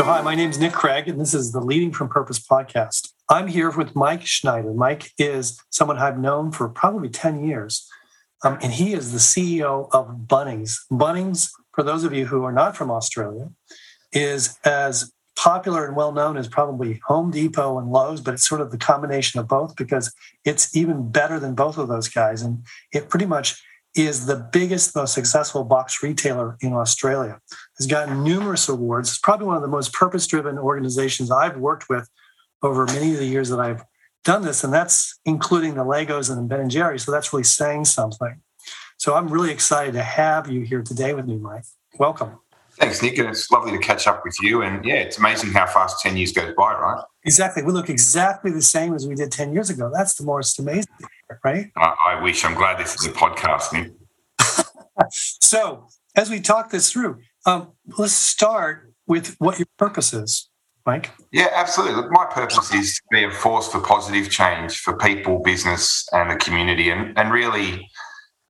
So, hi, my name is Nick Craig, and this is the Leading from Purpose podcast. I'm here with Mike Schneider. Mike is someone I've known for probably 10 years, um, and he is the CEO of Bunnings. Bunnings, for those of you who are not from Australia, is as popular and well known as probably Home Depot and Lowe's, but it's sort of the combination of both because it's even better than both of those guys. And it pretty much is the biggest, most successful box retailer in Australia. Has gotten numerous awards. It's probably one of the most purpose driven organizations I've worked with over many of the years that I've done this. And that's including the Legos and the Ben and Jerry. So that's really saying something. So I'm really excited to have you here today with me, Mike. Welcome. Thanks, Nick. And it's lovely to catch up with you. And yeah, it's amazing how fast 10 years goes by, right? Exactly. We look exactly the same as we did 10 years ago. That's the most amazing, right? I, I wish. I'm glad this is a podcast, Nick. so, as we talk this through, um, let's start with what your purpose is, Mike. Yeah, absolutely. My purpose is to be a force for positive change for people, business, and the community. And, and really,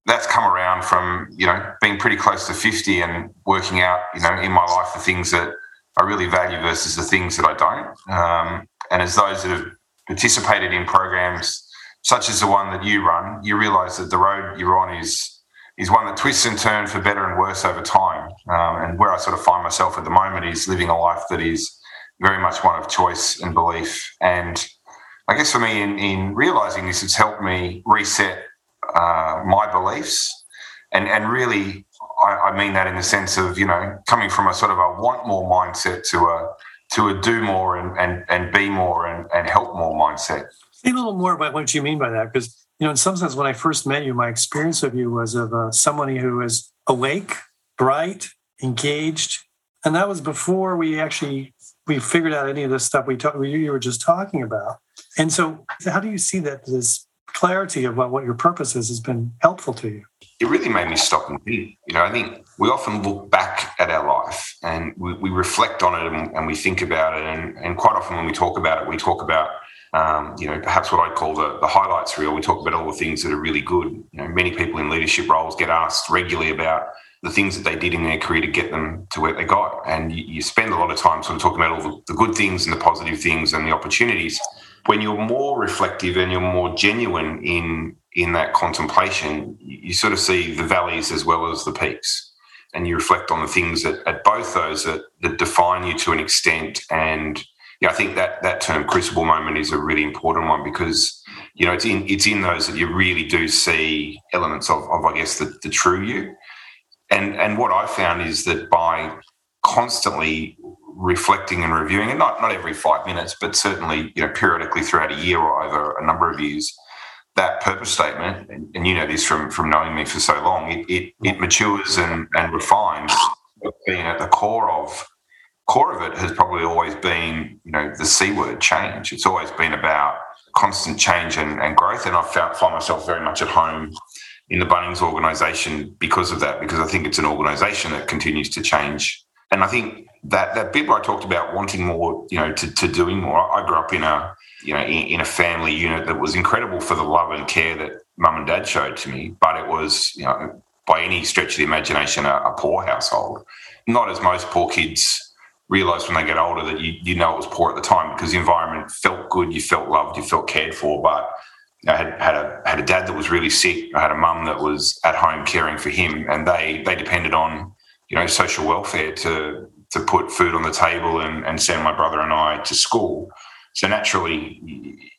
that's come around from you know being pretty close to 50 and working out you know in my life the things that I really value versus the things that I don't. Um, and as those that have participated in programs such as the one that you run, you realise that the road you're on is is one that twists and turns for better and worse over time. Um, and where I sort of find myself at the moment is living a life that is very much one of choice and belief. And I guess for me, in, in realizing this, it's helped me reset uh, my beliefs, and and really, I, I, mean that in the sense of you know coming from a sort of a want more mindset to a to a do more and and, and be more and, and help more mindset. Say a little more about what you mean by that, because you know, in some sense, when I first met you, my experience of you was of uh, somebody who is awake, bright, engaged, and that was before we actually we figured out any of this stuff we talked you were just talking about. And so, how do you see that this clarity of what, what your purpose is has been helpful to you? It really made me stop and think. You know, I think we often look back at our life and we, we reflect on it and, and, we think about it. And, and quite often when we talk about it, we talk about, um, you know, perhaps what I'd call the, the highlights reel. We talk about all the things that are really good. You know, many people in leadership roles get asked regularly about the things that they did in their career to get them to where they got. And you, you spend a lot of time sort of talking about all the, the good things and the positive things and the opportunities when you're more reflective and you're more genuine in in that contemplation, you sort of see the valleys as well as the peaks, and you reflect on the things that at both those that, that define you to an extent. And yeah, I think that that term crucible moment is a really important one because you know it's in it's in those that you really do see elements of, of I guess the, the true you. And and what I found is that by constantly reflecting and reviewing, and not not every five minutes, but certainly you know periodically throughout a year or over a number of years, that purpose statement, and, and you know this from from knowing me for so long, it it, it matures and and refines. Being at the core of core of it has probably always been you know the c word change. It's always been about constant change and, and growth, and I found find myself very much at home in the Bunnings organisation because of that. Because I think it's an organisation that continues to change, and I think that that bit where I talked about wanting more, you know, to, to doing more. I grew up in a you know in, in, a family unit that was incredible for the love and care that mum and dad showed to me, but it was you know by any stretch of the imagination a, a poor household. Not as most poor kids realize when they get older that you you know it was poor at the time because the environment felt good, you felt loved, you felt cared for, but. I had, had a had a dad that was really sick. I had a mum that was at home caring for him, and they they depended on you know social welfare to to put food on the table and, and send my brother and I to school. So naturally,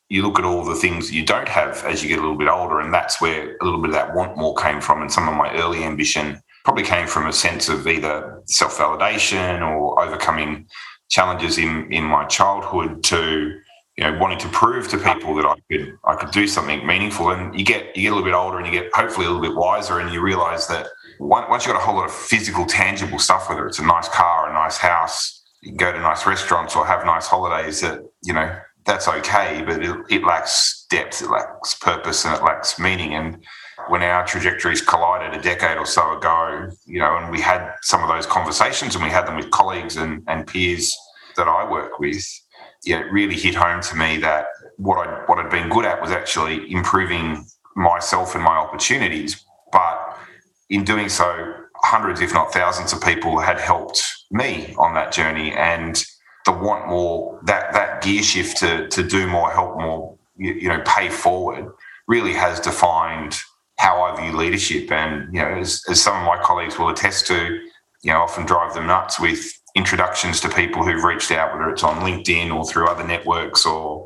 you look at all the things you don't have as you get a little bit older, and that's where a little bit of that want more came from. And some of my early ambition probably came from a sense of either self validation or overcoming challenges in in my childhood to you know wanting to prove to people that I could I could do something meaningful. And you get you get a little bit older and you get hopefully a little bit wiser, and you realise that once you've got a whole lot of physical, tangible stuff, whether it's a nice car, a nice house, you go to nice restaurants or have nice holidays, that, you know, that's okay, but it, it lacks depth, it lacks purpose, and it lacks meaning. And when our trajectories collided a decade or so ago, you know, and we had some of those conversations and we had them with colleagues and, and peers that I work with, yeah, it really hit home to me that what I what I'd been good at was actually improving myself and my opportunities, but in doing so, hundreds, if not thousands, of people had helped me on that journey. And the want more, that that gear shift to to do more, help more, you, you know, pay forward, really has defined how I view leadership. And you know, as, as some of my colleagues will attest to, you know, often drive them nuts with introductions to people who've reached out, whether it's on LinkedIn or through other networks or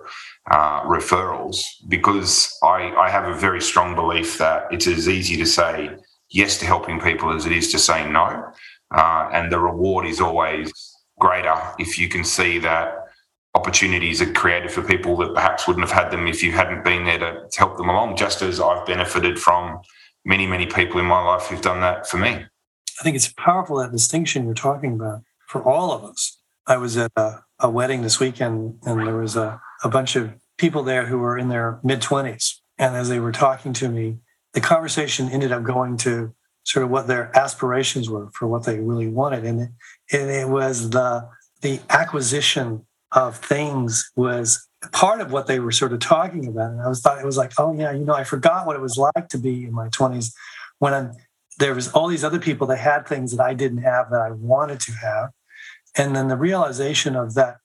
uh, referrals, because I, I have a very strong belief that it's as easy to say yes to helping people as it is to say no. Uh, and the reward is always greater if you can see that opportunities are created for people that perhaps wouldn't have had them if you hadn't been there to, to help them along, just as I've benefited from many, many people in my life who've done that for me. I think it's powerful that distinction you're talking about for all of us. I was at a, a wedding this weekend and there was a, a bunch of people there who were in their mid 20s. And as they were talking to me, the conversation ended up going to sort of what their aspirations were for what they really wanted. And it, and it was the, the acquisition of things was part of what they were sort of talking about. And I was thought it was like, oh yeah, you know, I forgot what it was like to be in my 20s when I'm, there was all these other people that had things that I didn't have that I wanted to have. And then the realization of that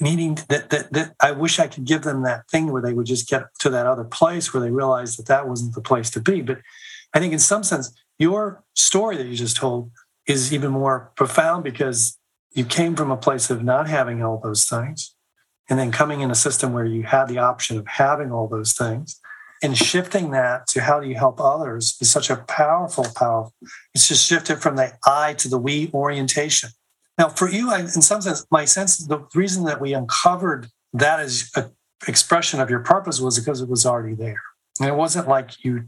needing that, that that I wish I could give them that thing where they would just get to that other place where they realized that that wasn't the place to be. But I think in some sense, your story that you just told is even more profound because you came from a place of not having all those things and then coming in a system where you had the option of having all those things. And shifting that to how do you help others is such a powerful powerful it's just shifted from the i to the we orientation. Now for you in some sense my sense the reason that we uncovered that as an expression of your purpose was because it was already there. And it wasn't like you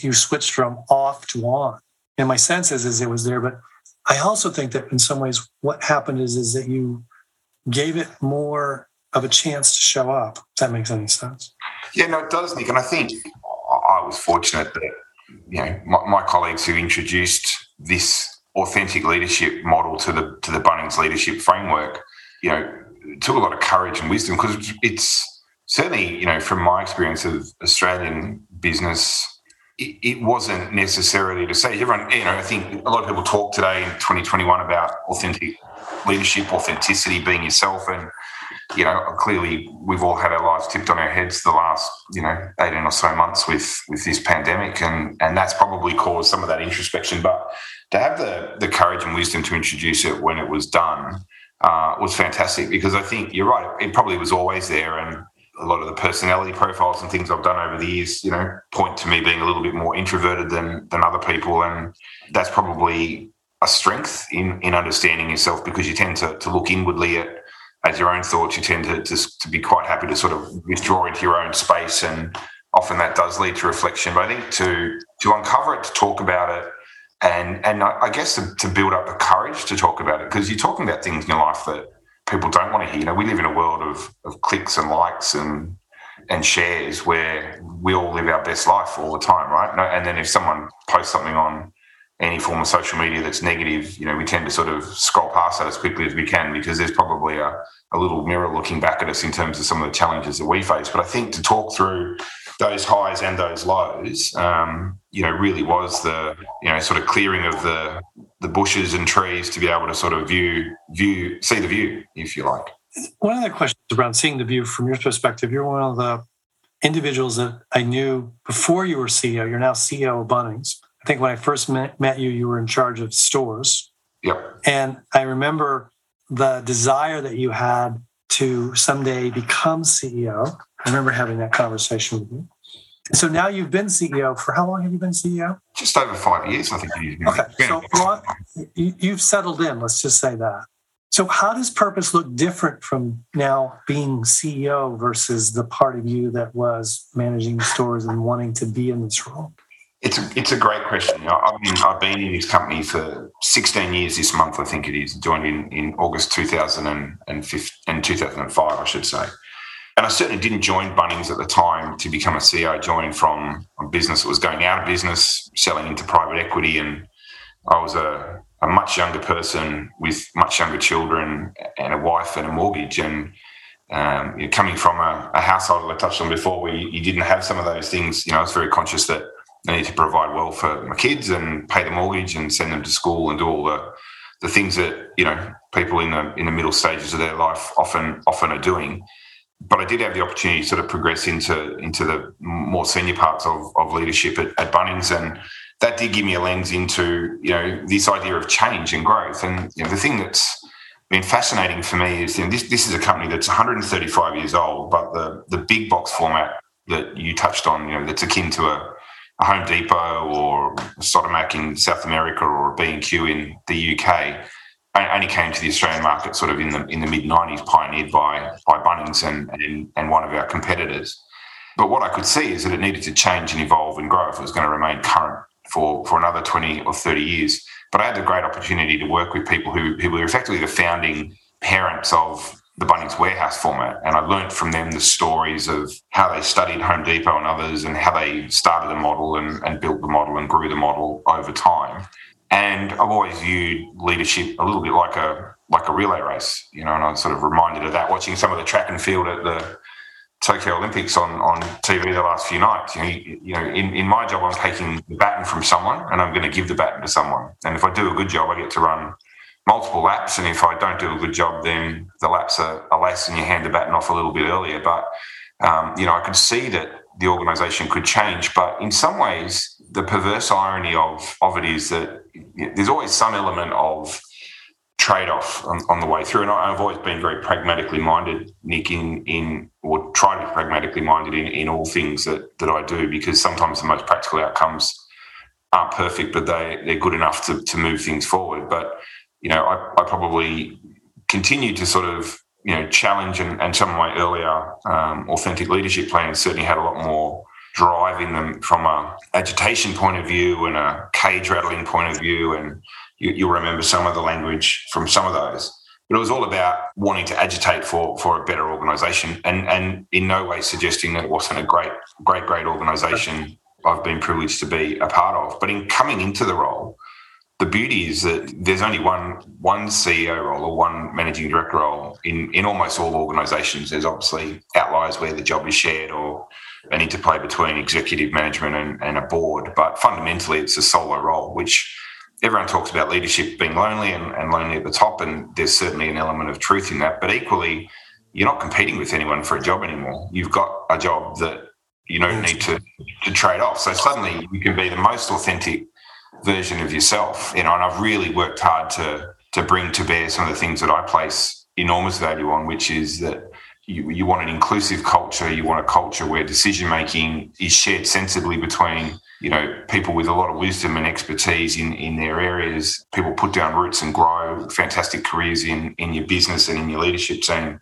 you switched from off to on. And my sense is, is it was there but I also think that in some ways, what happened is is that you gave it more of a chance to show up. If that makes any sense. Yeah, no, it does, Nick. And I think I was fortunate that you know my, my colleagues who introduced this authentic leadership model to the to the Bunnings leadership framework, you know, took a lot of courage and wisdom because it's certainly you know from my experience of Australian business it, wasn't necessarily to say everyone, you know, I think a lot of people talk today in 2021 about authentic leadership, authenticity, being yourself. And, you know, clearly we've all had our lives tipped on our heads the last, you know, 18 or so months with, with this pandemic. And, and that's probably caused some of that introspection. But to have the, the courage and wisdom to introduce it when it was done uh, was fantastic because I think you're right. It probably was always there. And, a lot of the personality profiles and things I've done over the years, you know, point to me being a little bit more introverted than than other people, and that's probably a strength in in understanding yourself because you tend to to look inwardly at as your own thoughts. You tend to, to to be quite happy to sort of withdraw into your own space, and often that does lead to reflection. But I think to to uncover it, to talk about it, and and I guess to, to build up the courage to talk about it because you're talking about things in your life that people don't want to hear. You know, we live in a world of, of clicks and likes and and shares where we all live our best life all the time, right? And then if someone posts something on any form of social media that's negative, you know, we tend to sort of scroll past that as quickly as we can because there's probably a, a little mirror looking back at us in terms of some of the challenges that we face. But I think to talk through those highs and those lows, um, you know, really was the you know sort of clearing of the the bushes and trees to be able to sort of view view see the view, if you like. One of the questions around seeing the view from your perspective, you're one of the individuals that I knew before you were CEO. You're now CEO of Bunnings. I think when I first met, met you, you were in charge of stores. Yep. And I remember the desire that you had to someday become CEO. I remember having that conversation with you. So now you've been CEO for how long have you been CEO? Just over five years, I think. Okay, so well, you've settled in. Let's just say that. So how does purpose look different from now being CEO versus the part of you that was managing stores and wanting to be in this role? It's a, it's a great question. I've, been, I've been in this company for 16 years this month, I think it is. Joined in, in August 2005, and 2005, I should say. And I certainly didn't join Bunnings at the time to become a CEO. I joined from a business that was going out of business, selling into private equity. And I was a, a much younger person with much younger children and a wife and a mortgage. And um, you know, coming from a, a, household I touched on before where you, you, didn't have some of those things, you know, I was very conscious that I need to provide well for my kids and pay the mortgage and send them to school and do all the the things that you know people in the in the middle stages of their life often often are doing. But I did have the opportunity to sort of progress into into the more senior parts of, of leadership at, at Bunnings, and that did give me a lens into you know this idea of change and growth. And you know, the thing that's been fascinating for me is you know, this this is a company that's 135 years old, but the the big box format that you touched on, you know, that's akin to a, a Home Depot or a in South America or a B&Q in the UK only came to the Australian market sort of in the in the mid '90s, pioneered by by Bunnings and, and and one of our competitors. But what I could see is that it needed to change and evolve and grow if it was going to remain current for for another 20 or 30 years. But I had the great opportunity to work with people who who were effectively the founding parents of the Bunnings warehouse format. And I learned from them the stories of how they studied Home Depot and others and how they started the model and, and built the model and grew the model over time. And I've always viewed leadership a little bit like a like a relay race, you know, and I'm sort of reminded of that watching some of the track and field at the Tokyo Olympics on, on TV the last few nights. You know, you know in, in my job, I'm taking the baton from someone and I'm going to give the baton to someone. And if I do a good job, I get to run multiple laps. And if I don't do a good job, then the laps are, are less and you hand the baton off a little bit earlier. But, um, you know, I could see that the organisation could change. But in some ways, the perverse irony of, of it is that there's always some element of trade off on, on, the way through. And I've always been very pragmatically minded, Nick, in, in or try to be pragmatically minded in, in all things that, that I do, because sometimes the most practical outcomes aren't perfect, but they, they're good enough to, to move things forward. But, you know, I, I probably continue to sort of, you know, challenge and, and some of my earlier um, authentic leadership plans certainly had a lot more driving them from a agitation point of view and a cage rattling point of view. And you, will remember some of the language from some of those. But it was all about wanting to agitate for for a better organisation, and and in no way suggesting that it wasn't a great, great, great organisation. I've been privileged to be a part of. But in coming into the role, the beauty is that there's only one one CEO role or one managing director role in in almost all organisations. There's obviously outliers where the job is shared or an interplay between executive management and, and a board. But fundamentally, it's a solo role, which everyone talks about leadership being lonely and, and lonely at the top. And there's certainly an element of truth in that. But equally, you're not competing with anyone for a job anymore. You've got a job that you don't need to, to trade off. So suddenly you can be the most authentic version of yourself. You know, and I've really worked hard to to bring to bear some of the things that I place enormous value on, which is that you, you want an inclusive culture. You want a culture where decision making is shared sensibly between you know people with a lot of wisdom and expertise in in their areas. People put down roots and grow fantastic careers in in your business and in your leadership team.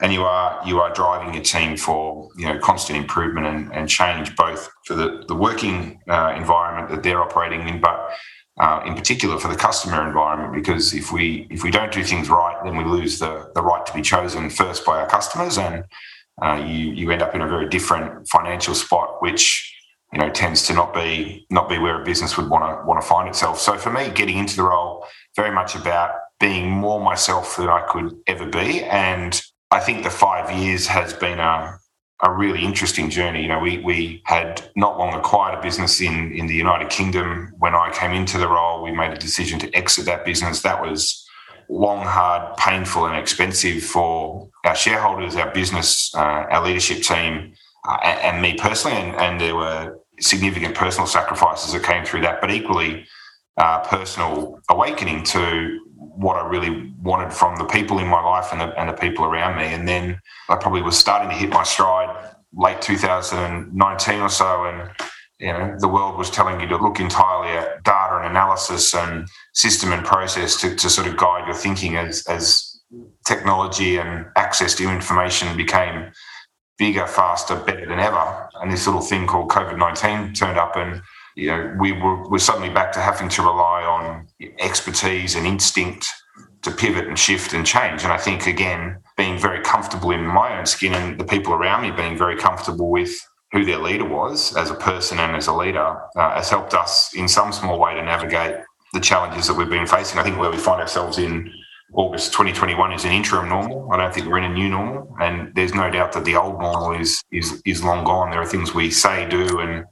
And you are you are driving your team for you know constant improvement and, and change, both for the the working uh, environment that they're operating in, but uh, in particular for the customer environment, because if we if we don't do things right, then we lose the the right to be chosen first by our customers, and uh, you you end up in a very different financial spot, which you know tends to not be not be where a business would want to want to find itself. So for me, getting into the role very much about being more myself than I could ever be, and I think the five years has been a a really interesting journey. You know, we we had not long acquired a business in in the United Kingdom. When I came into the role, we made a decision to exit that business. That was long, hard, painful, and expensive for our shareholders, our business, uh, our leadership team, uh, and, and, me personally. And, and, there were significant personal sacrifices that came through that, but equally uh, personal awakening to what I really wanted from the people in my life and the, and the people around me. And then I probably was starting to hit my stride late 2019 or so. And, you know, the world was telling you to look entirely at data and analysis and system and process to, to sort of guide your thinking as, as technology and access to information became bigger, faster, better than ever. And this little thing called COVID 19 turned up and you know, we were, were suddenly back to having to rely on expertise and instinct to pivot and shift and change. And I think, again, being very comfortable in my own skin and the people around me being very comfortable with who their leader was as a person and as a leader uh, has helped us in some small way to navigate the challenges that we've been facing. I think where we find ourselves in August 2021 is an interim normal. I don't think we're in a new normal, and there's no doubt that the old normal is is is long gone. There are things we say, do, and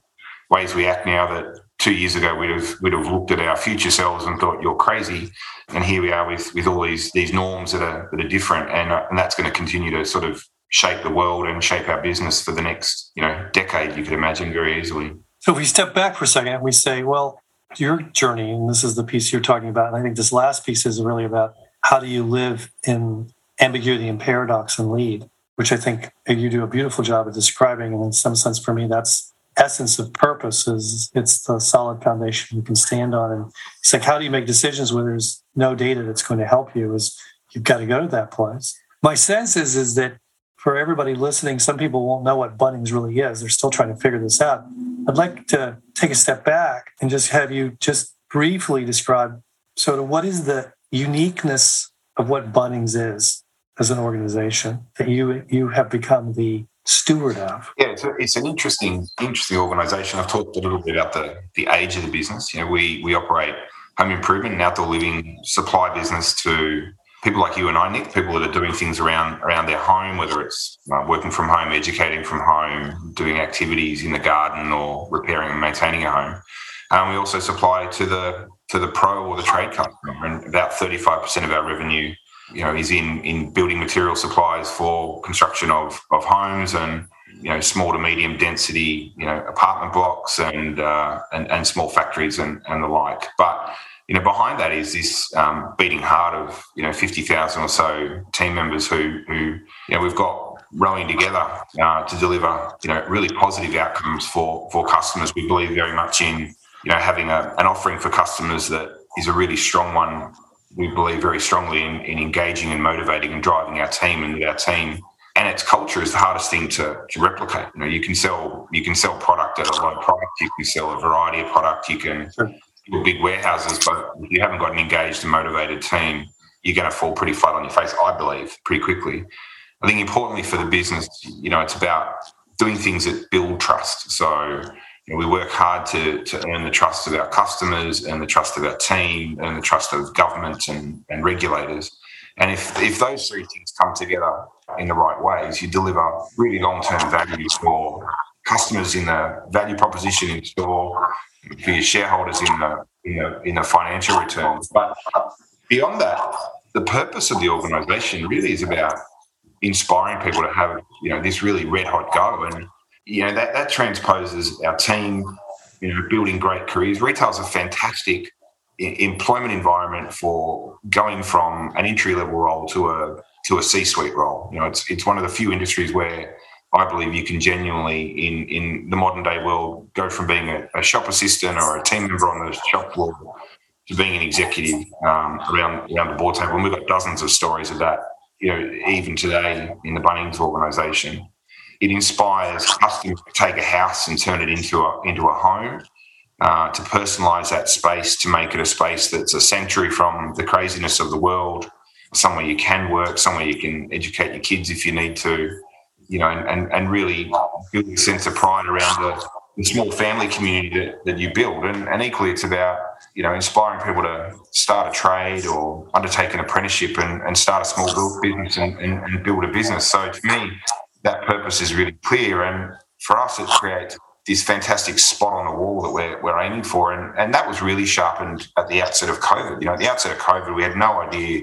ways we act now that two years ago we'd have we'd have looked at our future selves and thought you're crazy, and here we are with with all these these norms that are that are different, and uh, and that's going to continue to sort of shape the world and shape our business for the next you know decade. You could imagine very easily. So if we step back for a second, we say, well, your journey, and this is the piece you're talking about, and I think this last piece is really about how do you live in ambiguity and paradox and lead, which I think you do a beautiful job of describing. And in some sense, for me, that's essence of purpose is it's the solid foundation you can stand on. And it's like, how do you make decisions when there's no data that's going to help you? Is you've got to go to that place. My sense is is that for everybody listening, some people won't know what Bunnings really is. They're still trying to figure this out. I'd like to take a step back and just have you just briefly describe sort of what is the uniqueness of what Bunnings is as an organization that you you have become the steward of? Yeah, it's, a, it's an interesting interesting organisation. I've talked a little bit about the the age of the business. You know, we we operate home improvement and outdoor living supply business to people like you and I, Nick, people that are doing things around around their home, whether it's uh, working from home, educating from home, doing activities in the garden, or repairing and maintaining a home. Um, we also supply to the to the pro or the trade customer, and about thirty five percent of our revenue you know, is in in building material supplies for construction of of homes and you know small to medium density you know apartment blocks and uh, and, and small factories and, and the like. But you know behind that is this um, beating heart of you know fifty thousand or so team members who who you know we've got rowing together uh, to deliver you know really positive outcomes for for customers. We believe very much in you know having a, an offering for customers that is a really strong one we believe very strongly in, in engaging and motivating and driving our team and our team and its culture is the hardest thing to, to replicate. You know, you can sell you can sell product at a low price, you can sell a variety of product, you can sure. build big warehouses, but if you haven't got an engaged and motivated team, you're going to fall pretty flat on your face, I believe, pretty quickly. I think importantly for the business, you know, it's about doing things that build trust. So you know, we work hard to, to earn the trust of our customers and the trust of our team and the trust of government and, and regulators. And if, if those three things come together in the right ways, you deliver really long term value for customers in the value proposition in store, for your shareholders in the, in the, in the financial returns. But beyond that, the purpose of the organisation really is about inspiring people to have you know this really red hot go and you know that that transposes our team you know building great careers. Retail is a fantastic employment environment for going from an entry level role to a to a c-suite role. You know it's it's one of the few industries where I believe you can genuinely, in, in the modern day world, go from being a, a shop assistant or a team member on the shop floor to being an executive um, around around the board table. And we've got dozens of stories of that, you know, even today in the Bunnings organisation it inspires customers to take a house and turn it into a into a home. Uh, to personalize that space to make it a space that's a sanctuary from the craziness of the world, somewhere you can work, somewhere you can educate your kids if you need to, you know, and, and, and really build a sense of pride around the, the small family community that, that you build. And, and equally, it's about, you know, inspiring people to start a trade or undertake an apprenticeship and, and start a small business and, and, and build a business. So to me, that purpose is really clear. And for us, it creates this fantastic spot on the wall that we're, we're aiming for. And, and that was really sharpened at the outset of COVID. You know, at the outset of COVID, we had no idea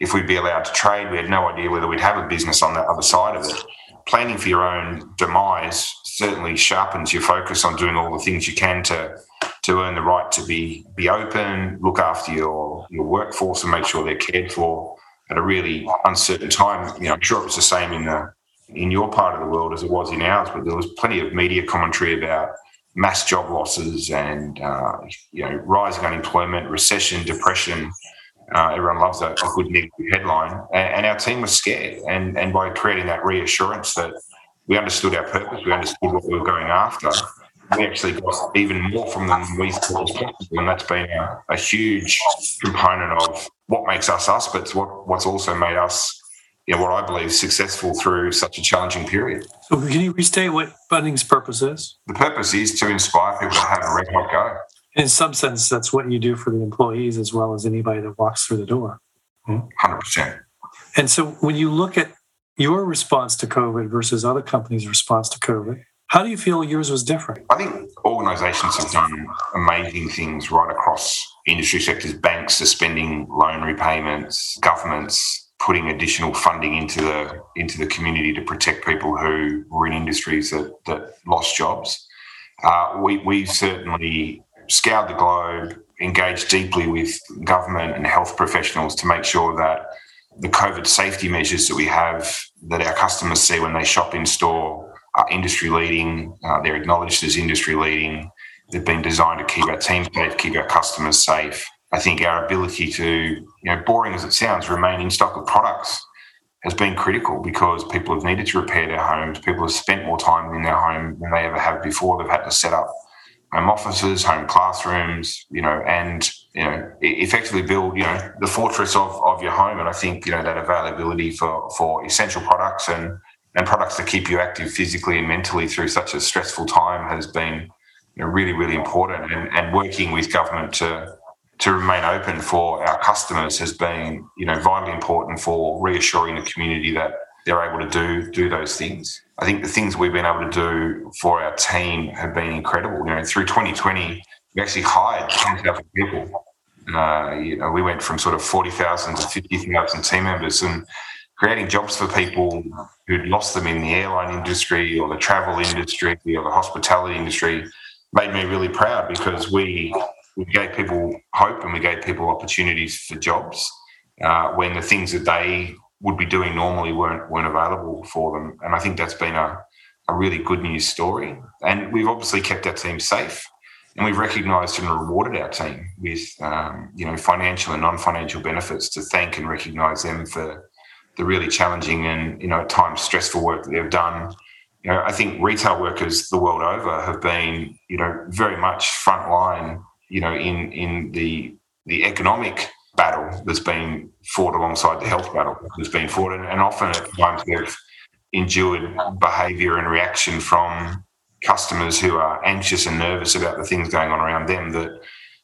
if we'd be allowed to trade. We had no idea whether we'd have a business on the other side of it. Planning for your own demise certainly sharpens your focus on doing all the things you can to to earn the right to be be open, look after your your workforce, and make sure they're cared for at a really uncertain time. You know, I'm sure it was the same in the in your part of the world as it was in ours, but there was plenty of media commentary about mass job losses and uh, you know rising unemployment, recession, depression. Uh, everyone loves a, a, good negative headline, and, and, our team was scared. And and by creating that reassurance that we understood our purpose, we understood what we were going after, we actually got even more from them than we thought was possible, and that's been a, a huge component of what makes us us, but it's what what's also made us you know, what I believe successful through such a challenging period. So, can you restate what Bunnings' purpose is? The purpose is to inspire people to have a red hot go. In some sense, that's what you do for the employees as well as anybody that walks through the door. 100%. And so, when you look at your response to COVID versus other companies' response to COVID, How do you feel yours was different? I think organisations have done amazing things right across industry sectors, banks suspending loan repayments, governments putting additional funding into the into the community to protect people who were in industries that, that lost jobs. Uh, we, we've certainly scoured the globe, engaged deeply with government and health professionals to make sure that the COVID safety measures that we have that our customers see when they shop in store are industry leading. Uh, they're acknowledged as industry leading. They've been designed to keep our team safe, keep our customers safe. I think our ability to, you know, boring as it sounds, remain in stock of products has been critical because people have needed to repair their homes. People have spent more time in their home than they ever have before. They've had to set up home offices, home classrooms, you know, and you know, effectively build, you know, the fortress of, of your home. And I think, you know, that availability for, for essential products and, and products that keep you active physically and mentally through such a stressful time has been you know, really, really important. And, and working with government to to remain open for our customers has been, you know, vitally important for reassuring the community that they're able to do do those things. I think the things we've been able to do for our team have been incredible. You know, through 2020, we actually hired 10,000 people. Uh, you know, we went from sort of 40,000 to 50,000 team members and creating jobs for people who'd lost them in the airline industry or the travel industry or the hospitality industry made me really proud because we we gave people hope and we gave people opportunities for jobs uh, when the things that they would be doing normally weren't weren't available for them. And I think that's been a, a really good news story. And we've obviously kept our team safe, and we've recognised and rewarded our team with um, you know financial and non-financial benefits to thank and recognise them for the really challenging and you know at times stressful work that they've done. You know, I think retail workers the world over have been you know very much frontline you know, in in the the economic battle that's been fought alongside the health battle that's been fought, and, and often at times they've endured behaviour and reaction from customers who are anxious and nervous about the things going on around them that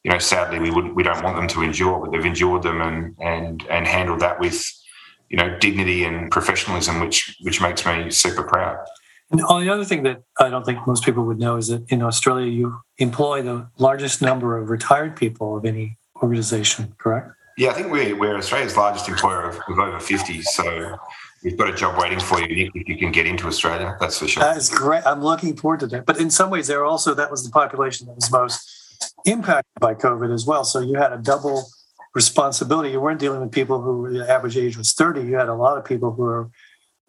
you know sadly we would we don't want them to endure but they've endured them and and and handled that with you know dignity and professionalism which which makes me super proud and uh, the other thing that I don't think most people would know is that in Australia, you employ the largest number of retired people of any organization, correct? Yeah, I think we're, we're Australia's largest employer of, of over 50. So we've got a job waiting for you, if you can get into Australia. That's for sure. That is great. I'm looking forward to that. But in some ways, there also, that was the population that was most impacted by COVID as well. So you had a double responsibility. You weren't dealing with people who the average age was 30. You had a lot of people who were,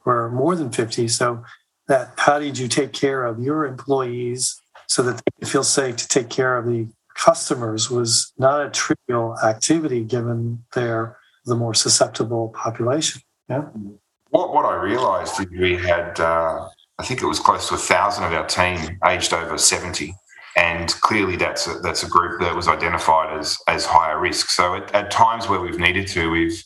were more than 50. So that how did you take care of your employees so that they feel safe to take care of the customers was not a trivial activity given they're the more susceptible population. Yeah. What, what I realized is we had, uh, I think it was close to a thousand of our team aged over 70. And clearly that's a, that's a group that was identified as, as higher risk. So at, at times where we've needed to, we've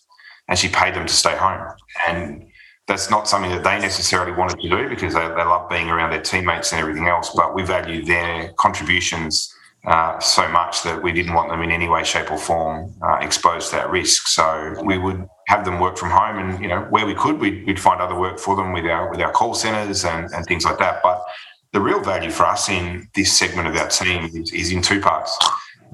actually paid them to stay home. And that's not something that they necessarily wanted to do because they, they love being around their teammates and everything else. But we value their contributions uh, so much that we didn't want them in any way, shape, or form uh, exposed to that risk. So we would have them work from home, and you know where we could, we'd, we'd find other work for them with our with our call centres and, and things like that. But the real value for us in this segment of our team is, is in two parts: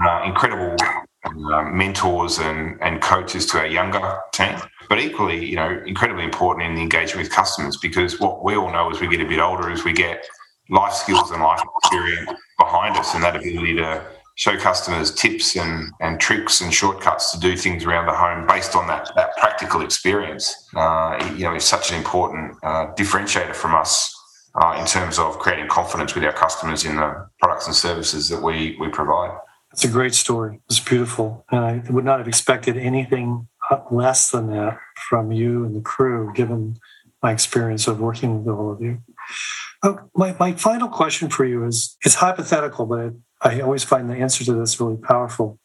uh, incredible um, mentors and, and coaches to our younger team, but equally, you know, incredibly important in the engagement with customers because what we all know as we get a bit older is we get life skills and life experience behind us and that ability to show customers tips and, and tricks and shortcuts to do things around the home based on that, that practical experience, uh, you know, is such an important uh, differentiator from us uh, in terms of creating confidence with our customers in the products and services that we, we provide. It's a great story. It's beautiful. And I would not have expected anything less than that from you and the crew, given my experience of working with all of you. Oh, my, my final question for you is it's hypothetical, but I always find the answer to this really powerful.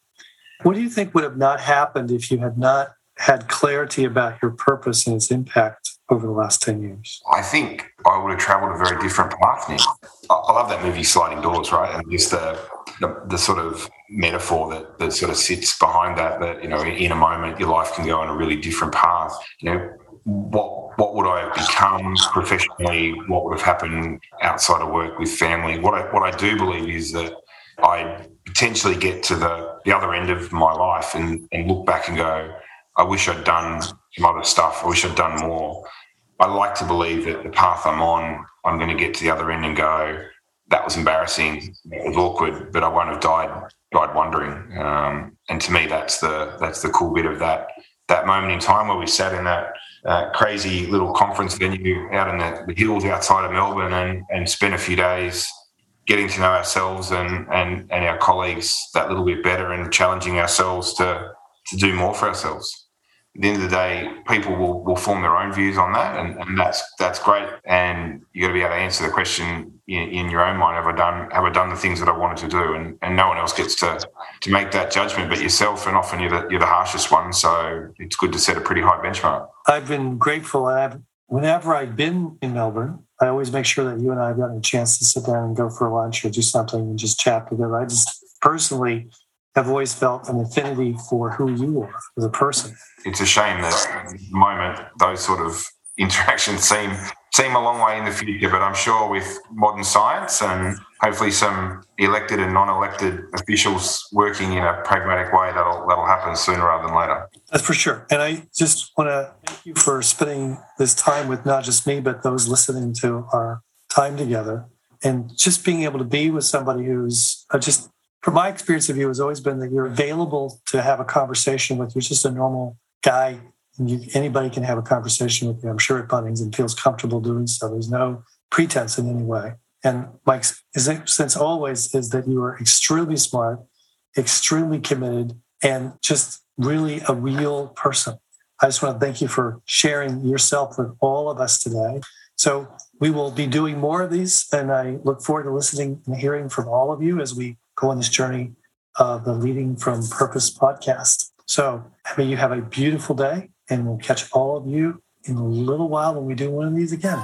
What do you think would have not happened if you had not had clarity about your purpose and its impact over the last 10 years? I think I would have traveled a very different path, Nick. I love that movie Sliding Doors, right? And just the, the, the sort of metaphor that, that sort of sits behind that, that, you know, in a moment, your life can go on a really different path. You know, what what would I have become professionally? What would have happened outside of work with family? What I what I do believe is that I potentially get to the the other end of my life and, and look back and go, I wish I'd done some other stuff. I wish I'd done more. I like to believe that the path I'm on, I'm going to get to the other end and go, that was embarrassing, it was awkward, but I won't have died died wondering. Um, and to me, that's the that's the cool bit of that that moment in time where we sat in that uh, crazy little conference venue out in the, the, hills outside of Melbourne and, and spent a few days getting to know ourselves and, and, and our colleagues that little bit better and challenging ourselves to, to do more for ourselves at the end of the day, people will, will form their own views on that, and, and that's that's great. And you got to be able to answer the question in, in, your own mind: Have I done Have I done the things that I wanted to do? And, and no one else gets to to make that judgment but yourself. And often you're the, you're the harshest one, so it's good to set a pretty high benchmark. I've been grateful, and I've whenever I've been in Melbourne, I always make sure that you and I have gotten a chance to sit down and go for lunch or do something and just chat together. I just personally have always felt an affinity for who you are as a person. It's a shame that at the moment those sort of interactions seem seem a long way in the future, but I'm sure with modern science and hopefully some elected and non-elected officials working in a pragmatic way, that'll that'll happen sooner rather than later. That's for sure. And I just want to thank you for spending this time with not just me, but those listening to our time together, and just being able to be with somebody who's uh, just from my experience of you has always been that you're available to have a conversation with. You're just a normal guy. You, anybody can have a conversation with you, I'm sure, at Bunnings and feels comfortable doing so. There's no pretense in any way. And Mike's sense always is that you are extremely smart, extremely committed, and just really a real person. I just want to thank you for sharing yourself with all of us today. So we will be doing more of these, and I look forward to listening and hearing from all of you as we go on this journey of the Leading from Purpose podcast. So I mean, you have a beautiful day, and we'll catch all of you in a little while when we do one of these again.